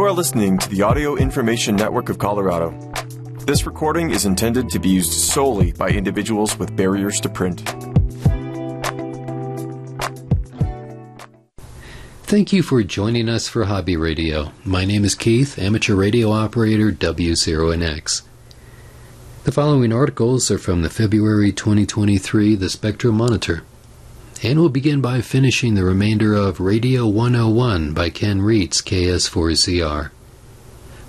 You are listening to the Audio Information Network of Colorado. This recording is intended to be used solely by individuals with barriers to print. Thank you for joining us for Hobby Radio. My name is Keith, amateur radio operator W0NX. The following articles are from the February 2023 The Spectrum Monitor. And we'll begin by finishing the remainder of Radio 101 by Ken Reitz, KS4ZR.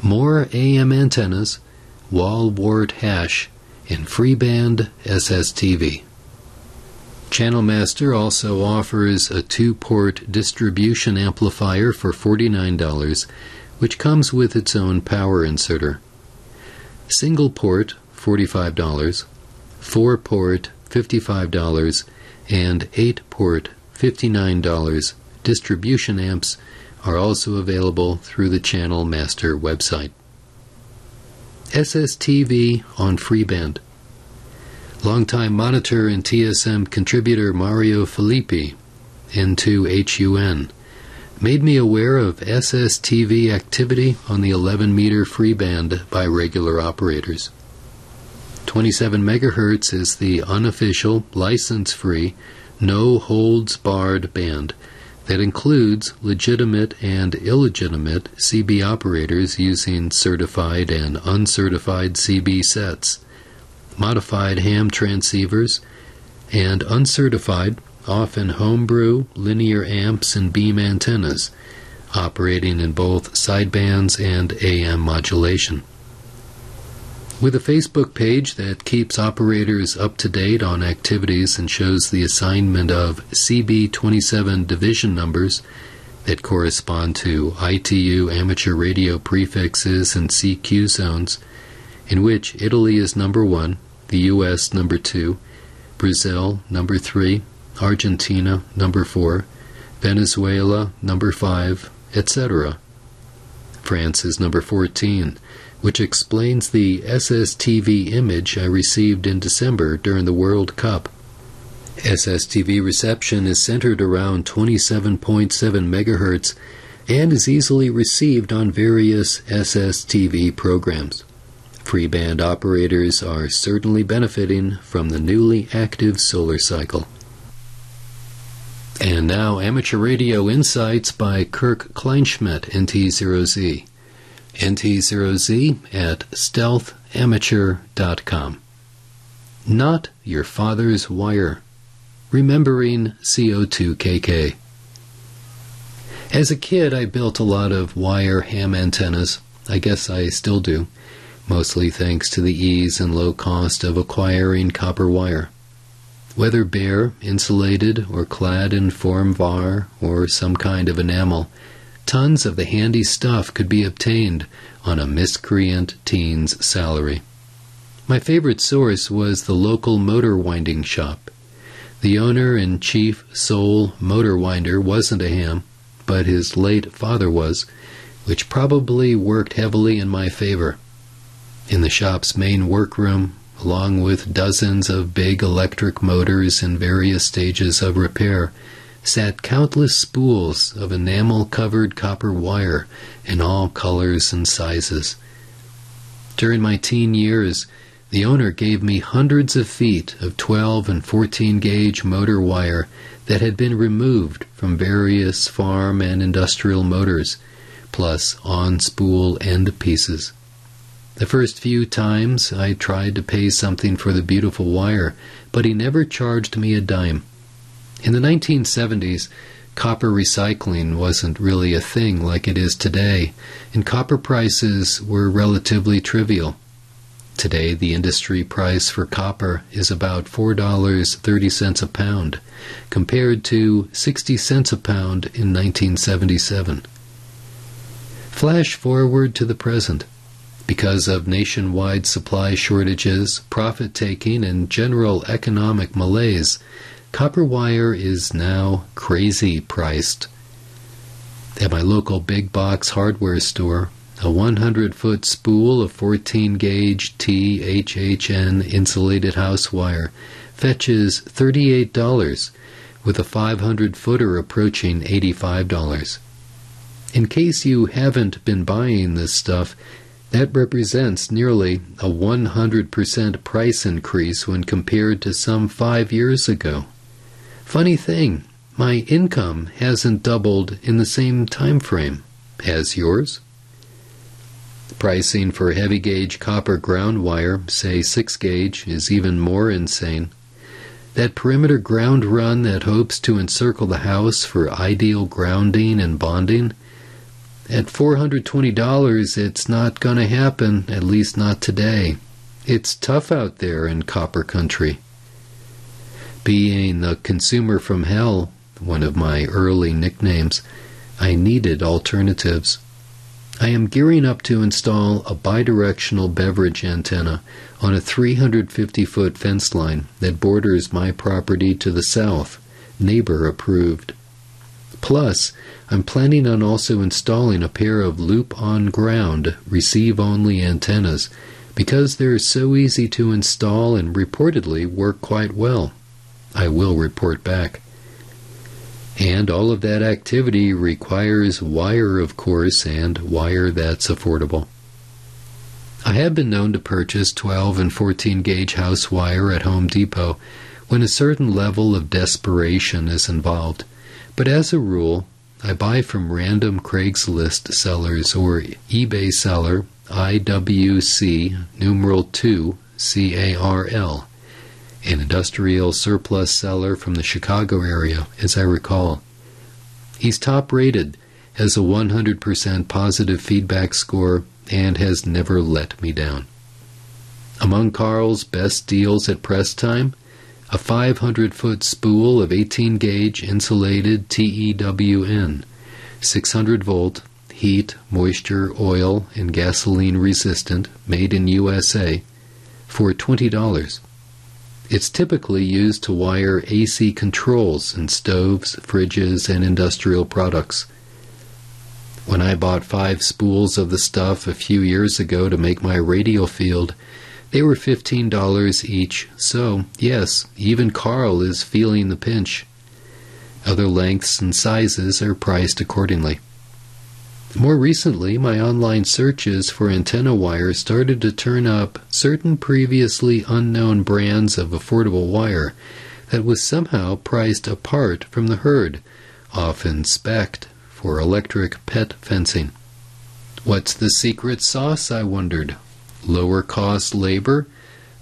More AM antennas, wall wart hash, and freeband SSTV. Channel Master also offers a two port distribution amplifier for $49, which comes with its own power inserter. Single port, $45, four port, $55, and 8 port $59 distribution amps are also available through the Channel Master website. SSTV on Freeband. Longtime monitor and TSM contributor Mario Filippi, N2HUN, made me aware of SSTV activity on the 11 meter freeband by regular operators. 27 MHz is the unofficial, license free, no holds barred band that includes legitimate and illegitimate CB operators using certified and uncertified CB sets, modified ham transceivers, and uncertified, often homebrew, linear amps and beam antennas, operating in both sidebands and AM modulation. With a Facebook page that keeps operators up to date on activities and shows the assignment of CB27 division numbers that correspond to ITU amateur radio prefixes and CQ zones, in which Italy is number one, the US number two, Brazil number three, Argentina number four, Venezuela number five, etc. France is number 14 which explains the SSTV image I received in December during the World Cup. SSTV reception is centered around 27.7 MHz and is easily received on various SSTV programs. Freeband operators are certainly benefiting from the newly active solar cycle. And now, Amateur Radio Insights by Kirk Kleinschmidt, NT0Z. NT0Z at stealthamateur.com. Not your father's wire. Remembering CO2KK. As a kid, I built a lot of wire ham antennas. I guess I still do, mostly thanks to the ease and low cost of acquiring copper wire. Whether bare, insulated, or clad in formvar or some kind of enamel, Tons of the handy stuff could be obtained on a miscreant teen's salary. My favorite source was the local motor winding shop. The owner and chief sole motor winder wasn't a ham, but his late father was, which probably worked heavily in my favor. In the shop's main workroom, along with dozens of big electric motors in various stages of repair, sat countless spools of enamel covered copper wire in all colors and sizes. During my teen years, the owner gave me hundreds of feet of 12 and 14 gauge motor wire that had been removed from various farm and industrial motors, plus on spool end pieces. The first few times I tried to pay something for the beautiful wire, but he never charged me a dime. In the 1970s, copper recycling wasn't really a thing like it is today, and copper prices were relatively trivial. Today, the industry price for copper is about $4.30 a pound, compared to 60 cents a pound in 1977. Flash forward to the present. Because of nationwide supply shortages, profit taking, and general economic malaise, Copper wire is now crazy priced. At my local big box hardware store, a 100 foot spool of 14 gauge THHN insulated house wire fetches $38, with a 500 footer approaching $85. In case you haven't been buying this stuff, that represents nearly a 100% price increase when compared to some five years ago. Funny thing, my income hasn't doubled in the same time frame. Has yours? Pricing for heavy gauge copper ground wire, say 6 gauge, is even more insane. That perimeter ground run that hopes to encircle the house for ideal grounding and bonding, at $420, it's not going to happen, at least not today. It's tough out there in copper country. Being the consumer from hell, one of my early nicknames, I needed alternatives. I am gearing up to install a bidirectional beverage antenna on a 350 foot fence line that borders my property to the south, neighbor approved. Plus, I'm planning on also installing a pair of loop on ground receive only antennas because they're so easy to install and reportedly work quite well. I will report back. And all of that activity requires wire, of course, and wire that's affordable. I have been known to purchase 12 and 14 gauge house wire at Home Depot when a certain level of desperation is involved, but as a rule, I buy from random Craigslist sellers or eBay seller IWC numeral 2 CARL an industrial surplus seller from the Chicago area, as I recall. He's top rated, has a 100% positive feedback score, and has never let me down. Among Carl's best deals at press time, a 500 foot spool of 18 gauge insulated TEWN, 600 volt, heat, moisture, oil, and gasoline resistant, made in USA, for $20. It's typically used to wire AC controls in stoves, fridges, and industrial products. When I bought five spools of the stuff a few years ago to make my radio field, they were $15 each, so, yes, even Carl is feeling the pinch. Other lengths and sizes are priced accordingly. More recently, my online searches for antenna wire started to turn up certain previously unknown brands of affordable wire that was somehow priced apart from the herd, often spec'd for electric pet fencing. What's the secret sauce, I wondered? Lower cost labor?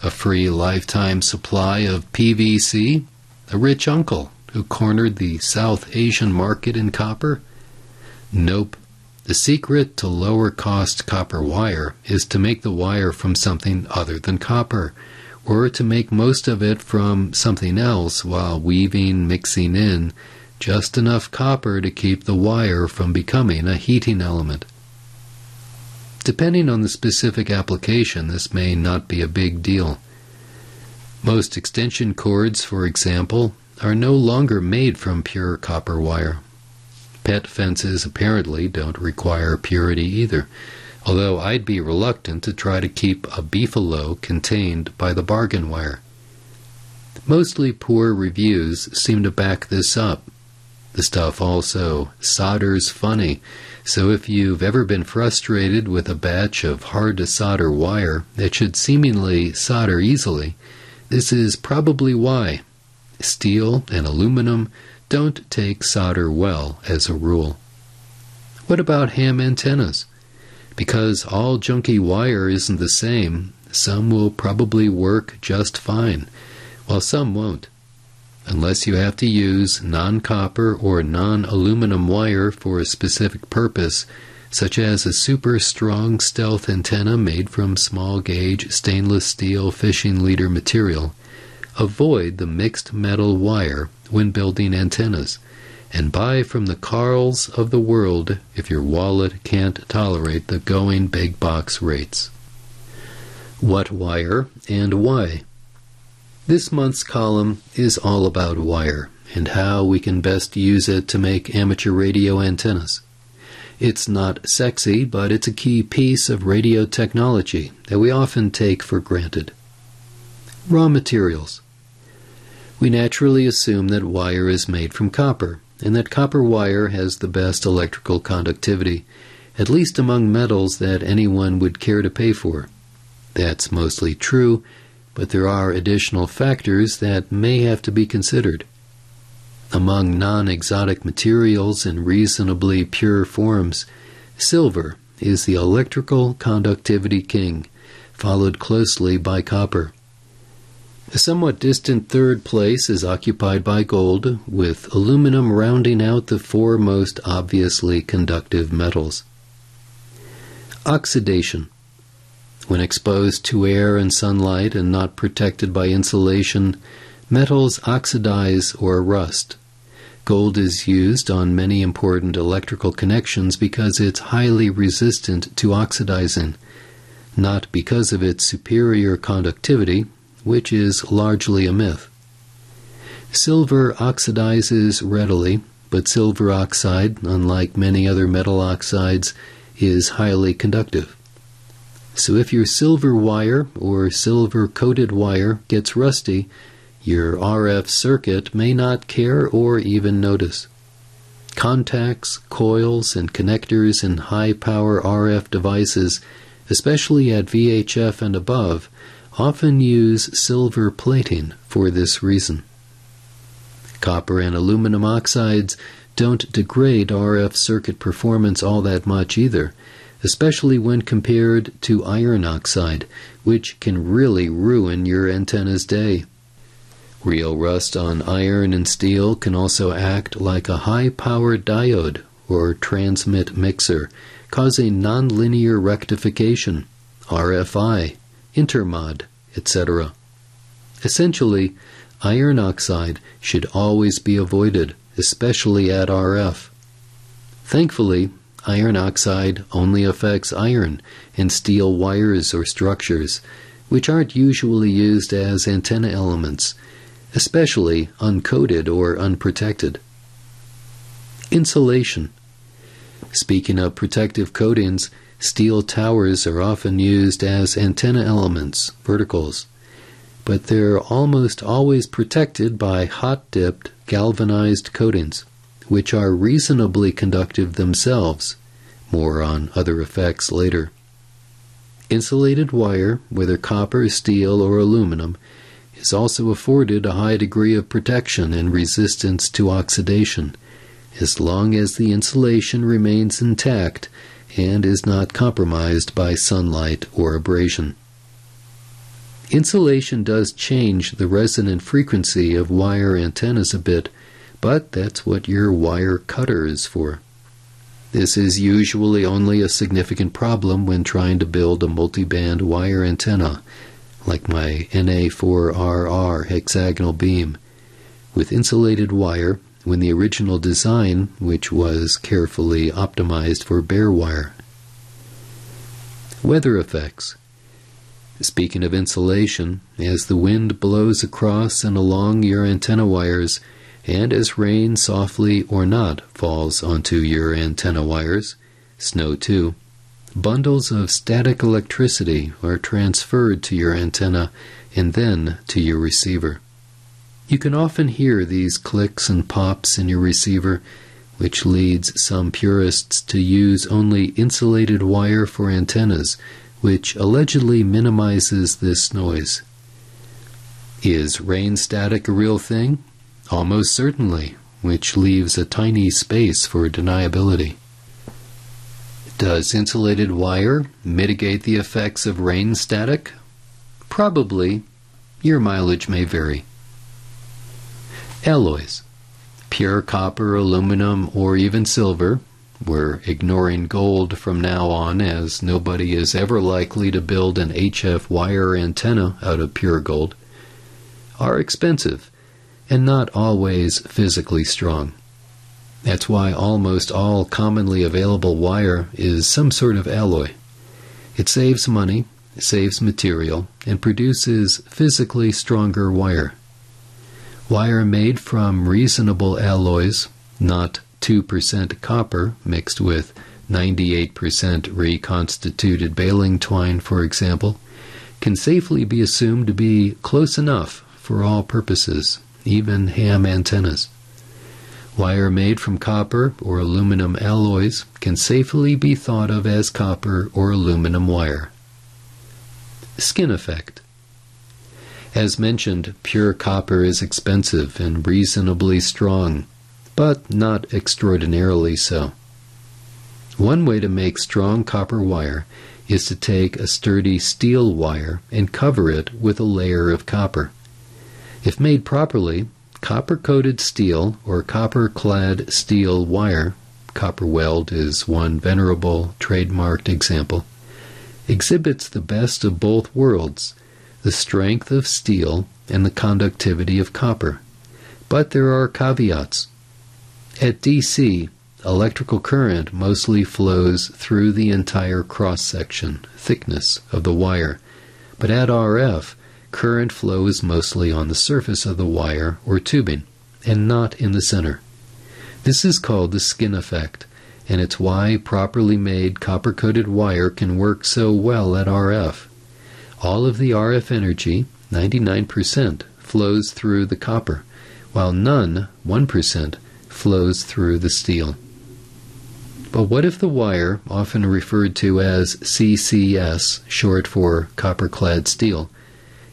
A free lifetime supply of PVC? A rich uncle who cornered the South Asian market in copper? Nope. The secret to lower cost copper wire is to make the wire from something other than copper, or to make most of it from something else while weaving, mixing in just enough copper to keep the wire from becoming a heating element. Depending on the specific application, this may not be a big deal. Most extension cords, for example, are no longer made from pure copper wire. Pet fences apparently don't require purity either, although I'd be reluctant to try to keep a beefalo contained by the bargain wire. Mostly poor reviews seem to back this up. The stuff also solders funny, so if you've ever been frustrated with a batch of hard to solder wire that should seemingly solder easily, this is probably why. Steel and aluminum don't take solder well as a rule. What about ham antennas? Because all junky wire isn't the same, some will probably work just fine, while some won't. Unless you have to use non copper or non aluminum wire for a specific purpose, such as a super strong stealth antenna made from small gauge stainless steel fishing leader material, avoid the mixed metal wire when building antennas, and buy from the Carls of the world if your wallet can't tolerate the going big box rates. What wire and why? This month's column is all about wire and how we can best use it to make amateur radio antennas. It's not sexy, but it's a key piece of radio technology that we often take for granted. Raw materials. We naturally assume that wire is made from copper, and that copper wire has the best electrical conductivity, at least among metals that anyone would care to pay for. That's mostly true, but there are additional factors that may have to be considered. Among non exotic materials in reasonably pure forms, silver is the electrical conductivity king, followed closely by copper. A somewhat distant third place is occupied by gold, with aluminum rounding out the four most obviously conductive metals. Oxidation. When exposed to air and sunlight and not protected by insulation, metals oxidize or rust. Gold is used on many important electrical connections because it's highly resistant to oxidizing, not because of its superior conductivity, which is largely a myth. Silver oxidizes readily, but silver oxide, unlike many other metal oxides, is highly conductive. So if your silver wire or silver coated wire gets rusty, your RF circuit may not care or even notice. Contacts, coils, and connectors in high power RF devices, especially at VHF and above, often use silver plating for this reason. Copper and aluminum oxides don't degrade RF circuit performance all that much either, especially when compared to iron oxide, which can really ruin your antenna's day. Real rust on iron and steel can also act like a high power diode or transmit mixer, causing nonlinear rectification, RFI, intermod, etc. Essentially, iron oxide should always be avoided, especially at RF. Thankfully, iron oxide only affects iron and steel wires or structures, which aren't usually used as antenna elements, especially uncoated or unprotected. Insulation. Speaking of protective coatings, Steel towers are often used as antenna elements, verticals, but they're almost always protected by hot dipped galvanized coatings, which are reasonably conductive themselves. More on other effects later. Insulated wire, whether copper, steel, or aluminum, is also afforded a high degree of protection and resistance to oxidation, as long as the insulation remains intact and is not compromised by sunlight or abrasion. Insulation does change the resonant frequency of wire antennas a bit, but that's what your wire cutter is for. This is usually only a significant problem when trying to build a multiband wire antenna, like my NA4RR hexagonal beam. With insulated wire, when the original design, which was carefully optimized for bare wire. Weather effects. Speaking of insulation, as the wind blows across and along your antenna wires, and as rain, softly or not, falls onto your antenna wires, snow too, bundles of static electricity are transferred to your antenna and then to your receiver. You can often hear these clicks and pops in your receiver, which leads some purists to use only insulated wire for antennas, which allegedly minimizes this noise. Is rain static a real thing? Almost certainly, which leaves a tiny space for deniability. Does insulated wire mitigate the effects of rain static? Probably. Your mileage may vary. Alloys. Pure copper, aluminum, or even silver. We're ignoring gold from now on as nobody is ever likely to build an HF wire antenna out of pure gold. Are expensive and not always physically strong. That's why almost all commonly available wire is some sort of alloy. It saves money, saves material, and produces physically stronger wire. Wire made from reasonable alloys, not 2% copper mixed with 98% reconstituted baling twine, for example, can safely be assumed to be close enough for all purposes, even ham antennas. Wire made from copper or aluminum alloys can safely be thought of as copper or aluminum wire. Skin effect. As mentioned, pure copper is expensive and reasonably strong, but not extraordinarily so. One way to make strong copper wire is to take a sturdy steel wire and cover it with a layer of copper. If made properly, copper coated steel or copper clad steel wire, Copperweld is one venerable trademarked example, exhibits the best of both worlds the strength of steel and the conductivity of copper. But there are caveats. At DC, electrical current mostly flows through the entire cross section, thickness of the wire, but at RF, current flow is mostly on the surface of the wire or tubing, and not in the center. This is called the skin effect, and it's why properly made copper coated wire can work so well at RF. All of the RF energy, 99%, flows through the copper, while none, 1%, flows through the steel. But what if the wire, often referred to as CCS, short for copper clad steel,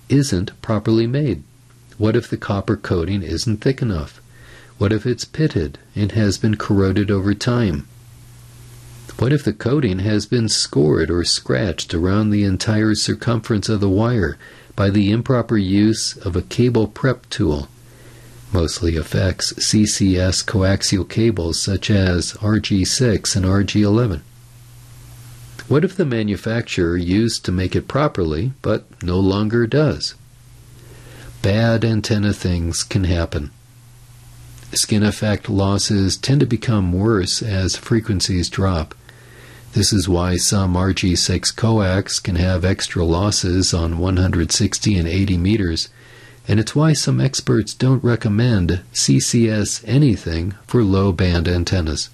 isn't properly made? What if the copper coating isn't thick enough? What if it's pitted and has been corroded over time? What if the coating has been scored or scratched around the entire circumference of the wire by the improper use of a cable prep tool? mostly affects CCS coaxial cables such as RG6 and RG11. What if the manufacturer used to make it properly but no longer does? Bad antenna things can happen. Skin effect losses tend to become worse as frequencies drop. This is why some RG6 coax can have extra losses on 160 and 80 meters and it's why some experts don't recommend CCS anything for low band antennas.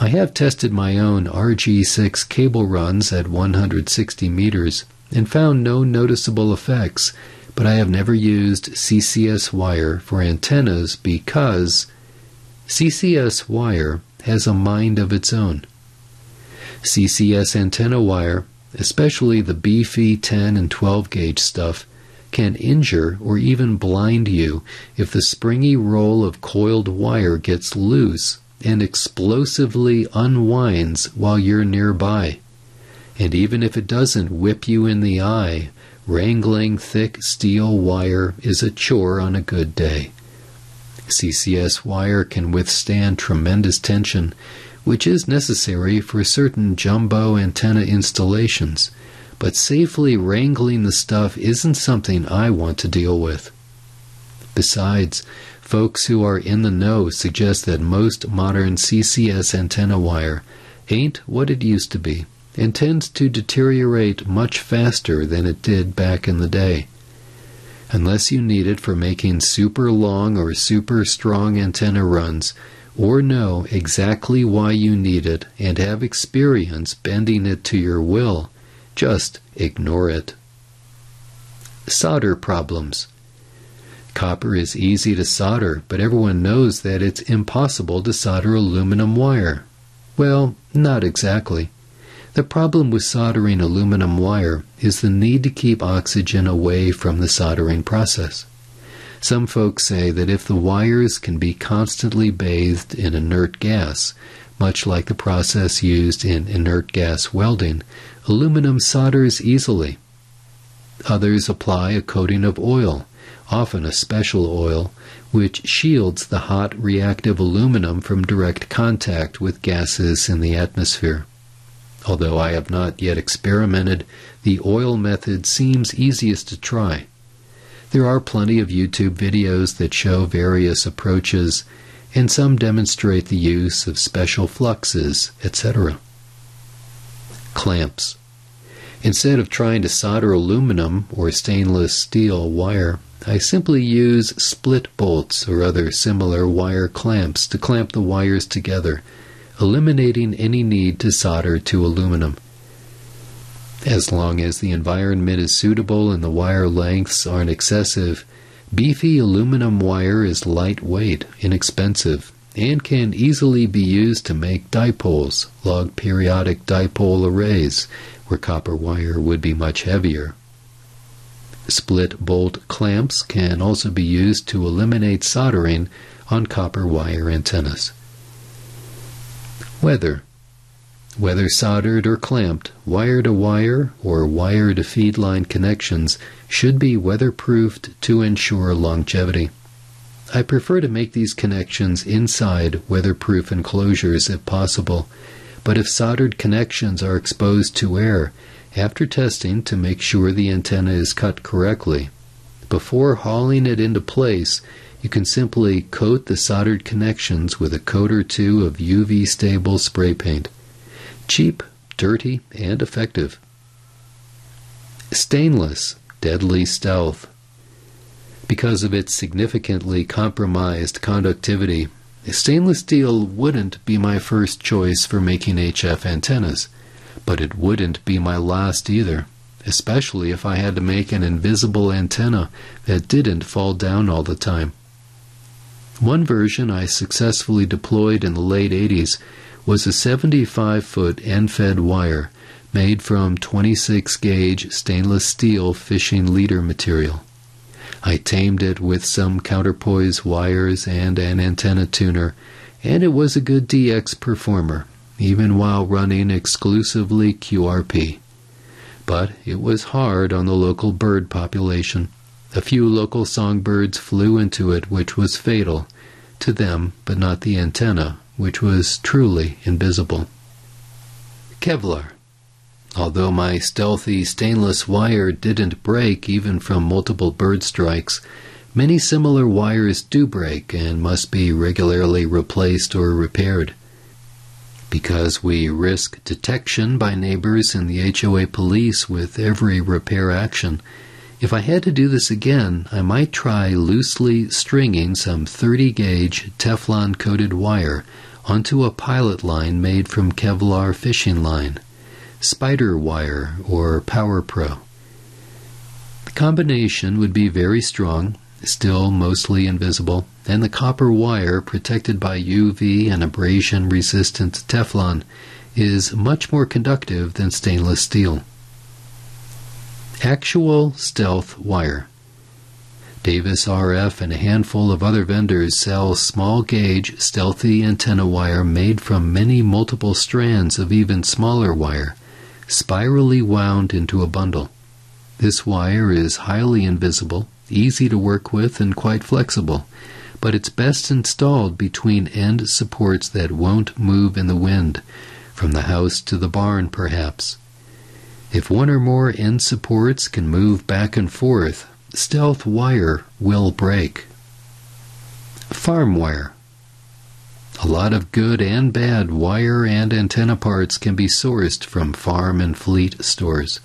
I have tested my own RG6 cable runs at 160 meters and found no noticeable effects, but I have never used CCS wire for antennas because CCS wire has a mind of its own. CCS antenna wire, especially the beefy 10 and 12 gauge stuff, can injure or even blind you if the springy roll of coiled wire gets loose and explosively unwinds while you're nearby. And even if it doesn't whip you in the eye, wrangling thick steel wire is a chore on a good day. CCS wire can withstand tremendous tension, which is necessary for certain jumbo antenna installations but safely wrangling the stuff isn't something I want to deal with. Besides, folks who are in the know suggest that most modern CCS antenna wire ain't what it used to be and tends to deteriorate much faster than it did back in the day. Unless you need it for making super long or super strong antenna runs, or know exactly why you need it and have experience bending it to your will, just ignore it. Solder problems. Copper is easy to solder, but everyone knows that it's impossible to solder aluminum wire. Well, not exactly. The problem with soldering aluminum wire is the need to keep oxygen away from the soldering process. Some folks say that if the wires can be constantly bathed in inert gas, much like the process used in inert gas welding, aluminum solders easily. Others apply a coating of oil, often a special oil, which shields the hot reactive aluminum from direct contact with gases in the atmosphere. Although I have not yet experimented, the oil method seems easiest to try. There are plenty of YouTube videos that show various approaches, and some demonstrate the use of special fluxes, etc. Clamps. Instead of trying to solder aluminum or stainless steel wire, I simply use split bolts or other similar wire clamps to clamp the wires together, eliminating any need to solder to aluminum. As long as the environment is suitable and the wire lengths aren't excessive, Beefy aluminum wire is lightweight, inexpensive, and can easily be used to make dipoles, log periodic dipole arrays, where copper wire would be much heavier. Split bolt clamps can also be used to eliminate soldering on copper wire antennas. Weather. Whether soldered or clamped, wire to wire or wire to feed line connections should be weatherproofed to ensure longevity. I prefer to make these connections inside weatherproof enclosures if possible, but if soldered connections are exposed to air, after testing to make sure the antenna is cut correctly, before hauling it into place, you can simply coat the soldered connections with a coat or two of UV stable spray paint. Cheap, dirty, and effective. Stainless, deadly stealth. Because of its significantly compromised conductivity, stainless steel wouldn't be my first choice for making HF antennas, but it wouldn't be my last either, especially if I had to make an invisible antenna that didn't fall down all the time. One version I successfully deployed in the late 80s was a 75 foot end fed wire made from 26 gauge stainless steel fishing leader material. I tamed it with some counterpoise wires and an antenna tuner, and it was a good DX performer, even while running exclusively QRP. But it was hard on the local bird population. A few local songbirds flew into it, which was fatal to them, but not the antenna, which was truly invisible. Kevlar. Although my stealthy stainless wire didn't break even from multiple bird strikes, many similar wires do break and must be regularly replaced or repaired. Because we risk detection by neighbors and the HOA police with every repair action, if I had to do this again, I might try loosely stringing some 30 gauge Teflon coated wire onto a pilot line made from Kevlar fishing line, spider wire, or Power Pro. The combination would be very strong, still mostly invisible, and the copper wire protected by UV and abrasion resistant Teflon is much more conductive than stainless steel. Actual stealth wire. Davis RF and a handful of other vendors sell small gauge, stealthy antenna wire made from many multiple strands of even smaller wire, spirally wound into a bundle. This wire is highly invisible, easy to work with, and quite flexible, but it's best installed between end supports that won't move in the wind, from the house to the barn, perhaps. If one or more end supports can move back and forth, stealth wire will break. Farm wire. A lot of good and bad wire and antenna parts can be sourced from farm and fleet stores.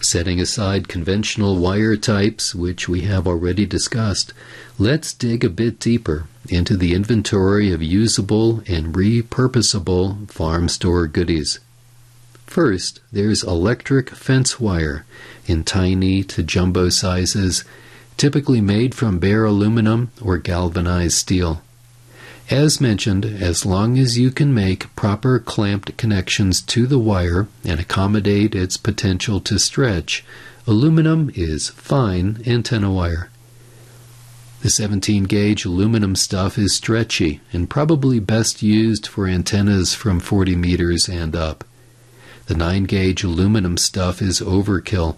Setting aside conventional wire types, which we have already discussed, let's dig a bit deeper into the inventory of usable and repurposable farm store goodies. First, there's electric fence wire in tiny to jumbo sizes, typically made from bare aluminum or galvanized steel. As mentioned, as long as you can make proper clamped connections to the wire and accommodate its potential to stretch, aluminum is fine antenna wire. The 17 gauge aluminum stuff is stretchy and probably best used for antennas from 40 meters and up. The 9 gauge aluminum stuff is overkill.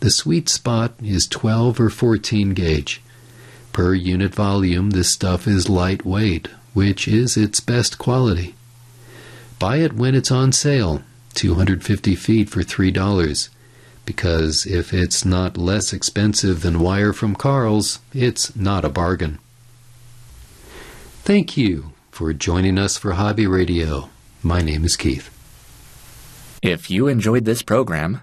The sweet spot is 12 or 14 gauge. Per unit volume, this stuff is lightweight, which is its best quality. Buy it when it's on sale, 250 feet for $3, because if it's not less expensive than wire from Carl's, it's not a bargain. Thank you for joining us for Hobby Radio. My name is Keith. If you enjoyed this program,